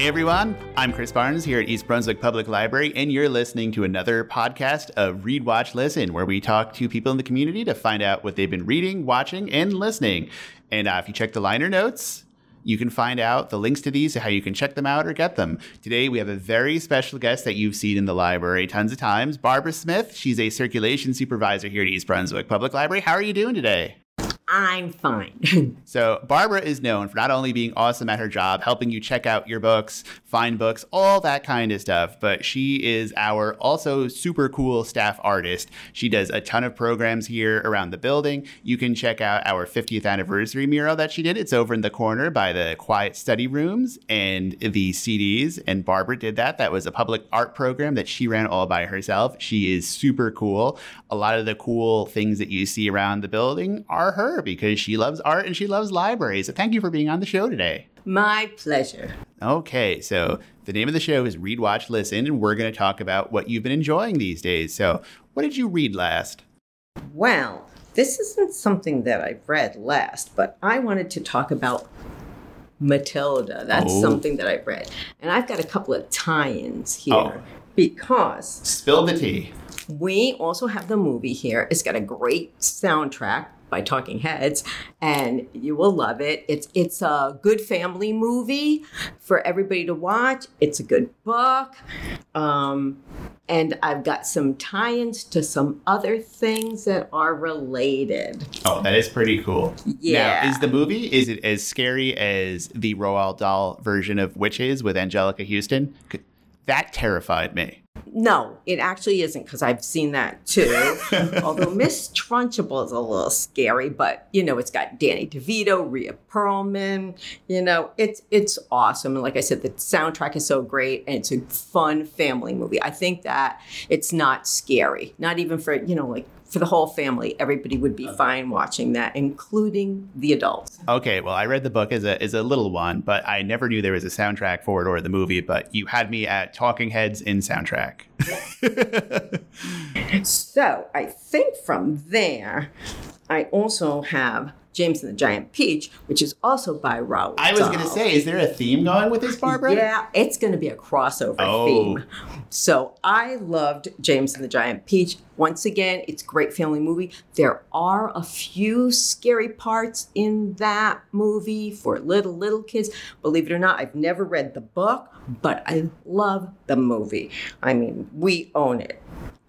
Hey everyone, I'm Chris Barnes here at East Brunswick Public Library, and you're listening to another podcast of Read, Watch, Listen, where we talk to people in the community to find out what they've been reading, watching, and listening. And uh, if you check the liner notes, you can find out the links to these, how you can check them out or get them. Today, we have a very special guest that you've seen in the library tons of times, Barbara Smith. She's a circulation supervisor here at East Brunswick Public Library. How are you doing today? I'm fine. so, Barbara is known for not only being awesome at her job, helping you check out your books, find books, all that kind of stuff, but she is our also super cool staff artist. She does a ton of programs here around the building. You can check out our 50th anniversary mural that she did. It's over in the corner by the quiet study rooms and the CDs. And Barbara did that. That was a public art program that she ran all by herself. She is super cool. A lot of the cool things that you see around the building are her because she loves art and she loves libraries. So thank you for being on the show today. My pleasure. Okay, so the name of the show is Read, Watch, Listen, and we're going to talk about what you've been enjoying these days. So, what did you read last? Well, this isn't something that I've read last, but I wanted to talk about Matilda. That's oh. something that I've read. And I've got a couple of tie ins here oh. because. Spill the tea. We also have the movie here. It's got a great soundtrack by Talking Heads, and you will love it. It's it's a good family movie for everybody to watch. It's a good book. Um, and I've got some tie-ins to some other things that are related. Oh, that is pretty cool. Yeah. Now, is the movie is it as scary as the Roald Dahl version of Witches with Anjelica Huston? That terrified me. No, it actually isn't because I've seen that too. Although Miss Trunchbull is a little scary, but you know it's got Danny DeVito, Rhea Perlman. You know it's it's awesome, and like I said, the soundtrack is so great, and it's a fun family movie. I think that it's not scary, not even for you know like for the whole family. Everybody would be fine watching that, including the adults. Okay, well, I read the book as a as a little one, but I never knew there was a soundtrack for it or the movie. But you had me at Talking Heads in soundtrack. so I think from there, I also have James and the Giant Peach, which is also by Roald. I was going to say, is there a theme going with this, Barbara? Yeah, it's going to be a crossover oh. theme. So I loved James and the Giant Peach. Once again, it's a great family movie. There are a few scary parts in that movie for little, little kids. Believe it or not, I've never read the book, but I love the movie. I mean, we own it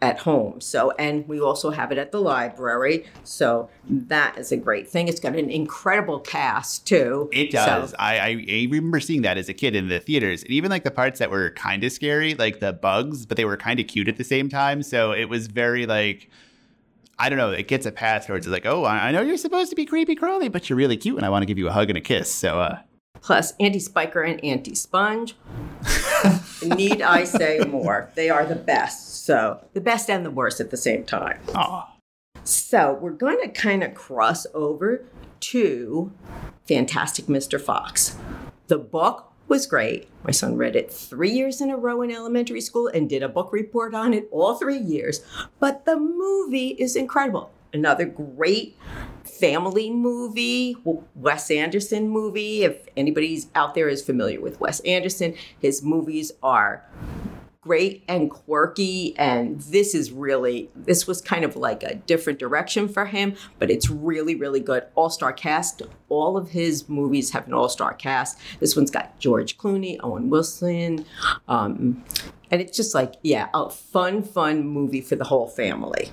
at home. So, and we also have it at the library. So that is a great thing. It's got an incredible cast too. It does. So, I, I, I remember seeing that as a kid in the theaters, and even like the parts that were kind of scary, like the bugs, but they were kind of cute at the same time. So it was very like. I don't know. It gets a pass towards it's like, oh, I know you're supposed to be creepy crawly, but you're really cute, and I want to give you a hug and a kiss. So, uh, plus Auntie Spiker and Auntie Sponge. Need I say more? They are the best. So the best and the worst at the same time. Oh. So we're going to kind of cross over to Fantastic Mr. Fox. The book was great. My son read it three years in a row in elementary school and did a book report on it all three years. But the movie is incredible. Another great family movie, Wes Anderson movie. If anybody's out there is familiar with Wes Anderson, his movies are great and quirky and this is really this was kind of like a different direction for him but it's really really good all-star cast all of his movies have an all-star cast this one's got george clooney owen wilson um, and it's just like yeah a fun fun movie for the whole family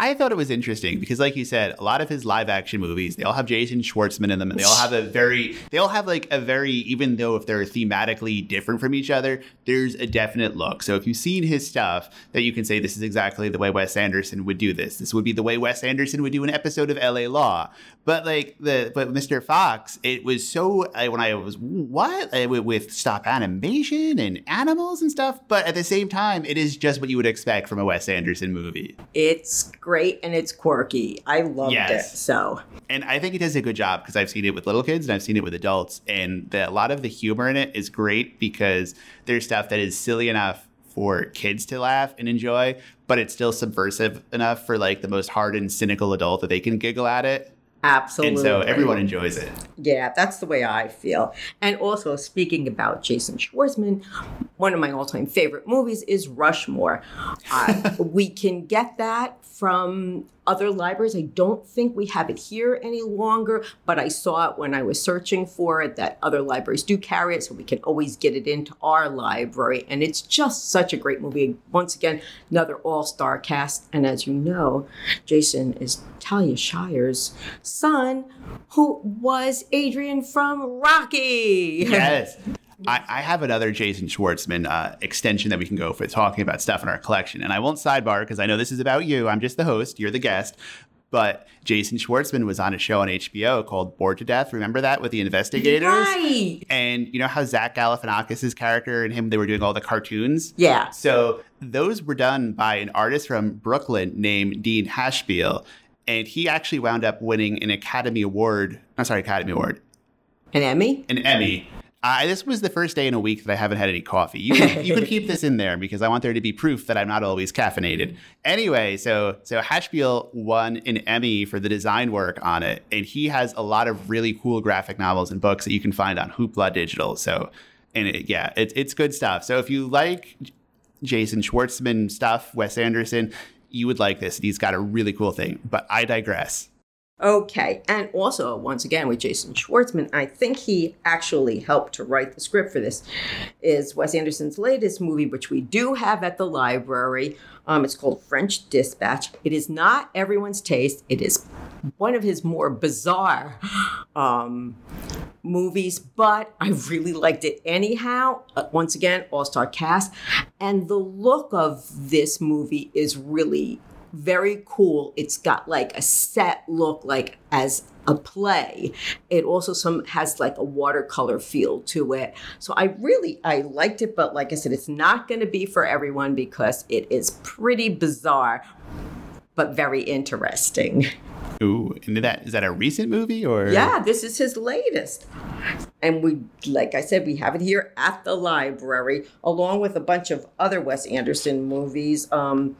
I thought it was interesting because, like you said, a lot of his live action movies, they all have Jason Schwartzman in them, and they all have a very, they all have like a very, even though if they're thematically different from each other, there's a definite look. So if you've seen his stuff, that you can say this is exactly the way Wes Anderson would do this. This would be the way Wes Anderson would do an episode of L.A. Law. But like the, but Mr. Fox, it was so when I was what with stop animation and animals and stuff, but at the same time, it is just what you would expect from a Wes Anderson movie. It's and it's quirky. I loved yes. it. So, and I think it does a good job because I've seen it with little kids and I've seen it with adults, and the, a lot of the humor in it is great because there's stuff that is silly enough for kids to laugh and enjoy, but it's still subversive enough for like the most hardened, cynical adult that they can giggle at it. Absolutely. And so everyone enjoys it. Yeah, that's the way I feel. And also, speaking about Jason Schwartzman, one of my all time favorite movies is Rushmore. Uh, we can get that from other libraries. I don't think we have it here any longer, but I saw it when I was searching for it that other libraries do carry it, so we can always get it into our library. And it's just such a great movie. Once again, another all star cast. And as you know, Jason is Talia Shire's son, who was Adrian from Rocky. Yes. I, I, have another Jason Schwartzman uh, extension that we can go for talking about stuff in our collection. And I won't sidebar because I know this is about you. I'm just the host, you're the guest. But Jason Schwartzman was on a show on HBO called Bored to Death. Remember that with the investigators? Right. And you know how Zach Galifianakis' character and him, they were doing all the cartoons? Yeah. So those were done by an artist from Brooklyn named Dean Haspiel. And he actually wound up winning an Academy Award. I'm sorry, Academy Award. An Emmy? An Emmy uh, this was the first day in a week that I haven't had any coffee. You can, you can keep this in there because I want there to be proof that I'm not always caffeinated. Anyway, so so Haspiel won an Emmy for the design work on it, and he has a lot of really cool graphic novels and books that you can find on Hoopla Digital. So, and it, yeah, it's it's good stuff. So if you like Jason Schwartzman stuff, Wes Anderson, you would like this. He's got a really cool thing. But I digress. Okay. And also, once again, with Jason Schwartzman, I think he actually helped to write the script for this, is Wes Anderson's latest movie, which we do have at the library. Um, it's called French Dispatch. It is not everyone's taste, it is one of his more bizarre um, movies, but I really liked it anyhow. Uh, once again, all star cast. And the look of this movie is really very cool. It's got like a set look like as a play. It also some has like a watercolor feel to it. So I really I liked it, but like I said, it's not going to be for everyone because it is pretty bizarre, but very interesting. Ooh, and that is that a recent movie or? Yeah, this is his latest, and we, like I said, we have it here at the library, along with a bunch of other Wes Anderson movies, um,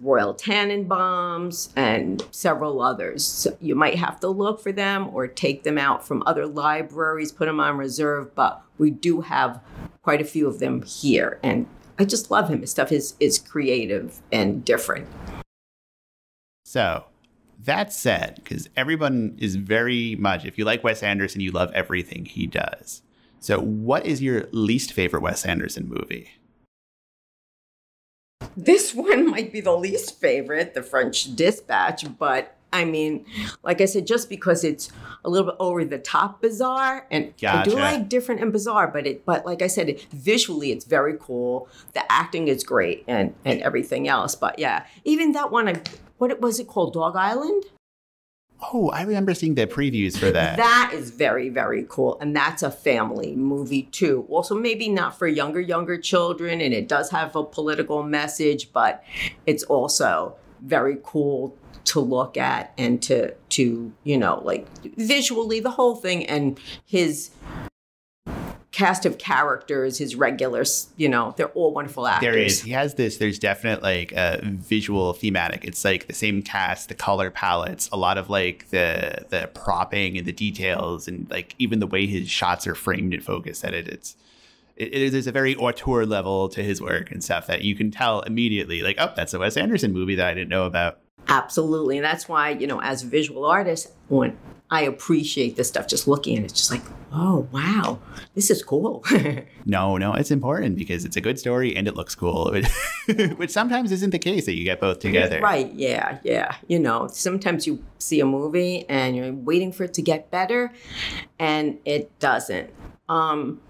Royal Tenenbaums, and several others. So you might have to look for them or take them out from other libraries, put them on reserve, but we do have quite a few of them here, and I just love him. His stuff is is creative and different. So that said, because everyone is very much, if you like Wes Anderson, you love everything he does. So, what is your least favorite Wes Anderson movie? This one might be the least favorite, The French Dispatch, but I mean, like I said, just because it's a little bit over the top bizarre, and gotcha. I do like different and bizarre, but it, but like I said, it, visually it's very cool. The acting is great, and and everything else. But yeah, even that one, I what was it called? Dog Island? Oh, I remember seeing the previews for that. That is very, very cool. And that's a family movie too. Also, maybe not for younger, younger children, and it does have a political message, but it's also very cool to look at and to to, you know, like visually the whole thing and his cast of characters, his regulars, you know, they're all wonderful actors. There is. He has this, there's definite like uh, visual thematic. It's like the same cast, the color palettes, a lot of like the the propping and the details and like even the way his shots are framed and focused at it. It's it, it, there's a very auteur level to his work and stuff that you can tell immediately, like, oh, that's a Wes Anderson movie that I didn't know about. Absolutely. And that's why, you know, as a visual artist, when I appreciate this stuff, just looking at it, it's just like, oh, wow, this is cool. no, no, it's important because it's a good story and it looks cool, which sometimes isn't the case that you get both together. Right. Yeah. Yeah. You know, sometimes you see a movie and you're waiting for it to get better and it doesn't. Um,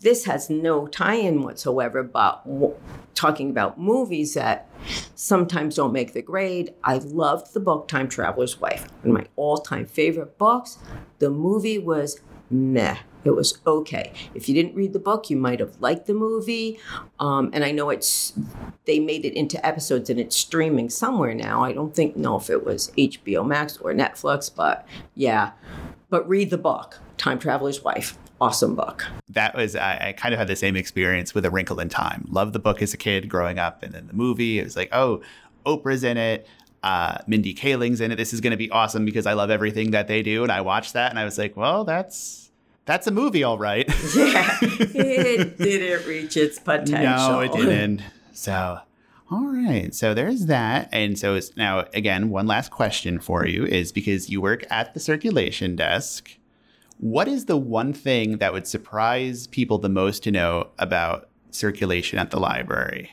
this has no tie-in whatsoever but w- talking about movies that sometimes don't make the grade i loved the book time traveler's wife. One of my all-time favorite books. The movie was meh. It was okay. If you didn't read the book you might have liked the movie. Um, and i know it's they made it into episodes and it's streaming somewhere now. I don't think know if it was hbo max or netflix but yeah. But read the book time traveler's wife awesome book. That was I, I, kind of had the same experience with A Wrinkle in Time. Loved the book as a kid growing up, and then the movie. It was like, oh, Oprah's in it. Uh, Mindy Kaling's in it. This is going to be awesome because I love everything that they do. And I watched that and I was like, well, that's that's a movie, all right. yeah, it didn't reach its potential. No, it didn't. So, all right. So there's that. And so it's now again, one last question for you is because you work at the circulation desk. What is the one thing that would surprise people the most to know about circulation at the library?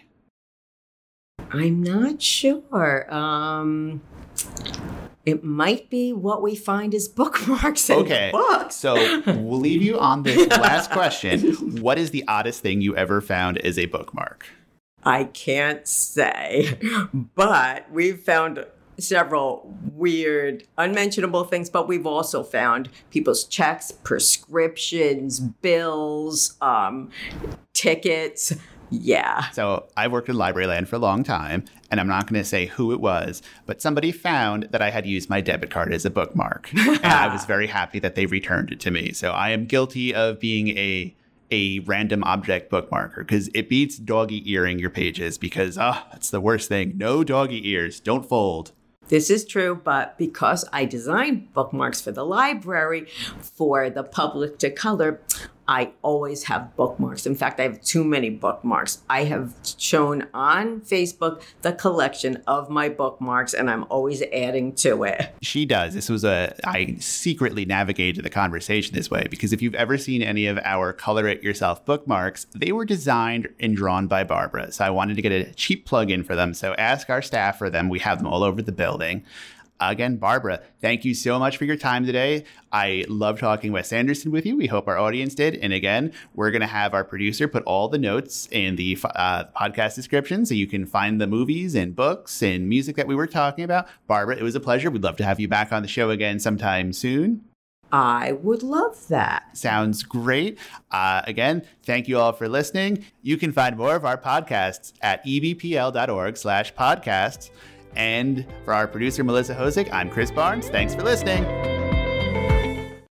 I'm not sure. Um, it might be what we find as bookmarks in Okay. books. So we'll leave you on this last question. What is the oddest thing you ever found as a bookmark? I can't say, but we've found several weird, unmentionable things, but we've also found people's checks, prescriptions, bills, um, tickets. Yeah. So I've worked in library land for a long time, and I'm not going to say who it was, but somebody found that I had used my debit card as a bookmark, and I was very happy that they returned it to me. So I am guilty of being a a random object bookmarker because it beats doggy earing your pages because ah, that's the worst thing. No doggy ears, don't fold. This is true, but because I designed bookmarks for the library for the public to color, I always have bookmarks. In fact, I have too many bookmarks. I have shown on Facebook the collection of my bookmarks, and I'm always adding to it. She does. This was a I secretly navigated the conversation this way because if you've ever seen any of our color it yourself bookmarks, they were designed and drawn by Barbara. So I wanted to get a cheap plug-in for them. So ask our staff for them. We have them all over the building. Again, Barbara, thank you so much for your time today. I love talking Wes Anderson with you. We hope our audience did. And again, we're going to have our producer put all the notes in the uh, podcast description so you can find the movies and books and music that we were talking about. Barbara, it was a pleasure. We'd love to have you back on the show again sometime soon. I would love that. Sounds great. Uh, again, thank you all for listening. You can find more of our podcasts at ebpl.org slash podcasts. And for our producer, Melissa Hosick, I'm Chris Barnes. Thanks for listening.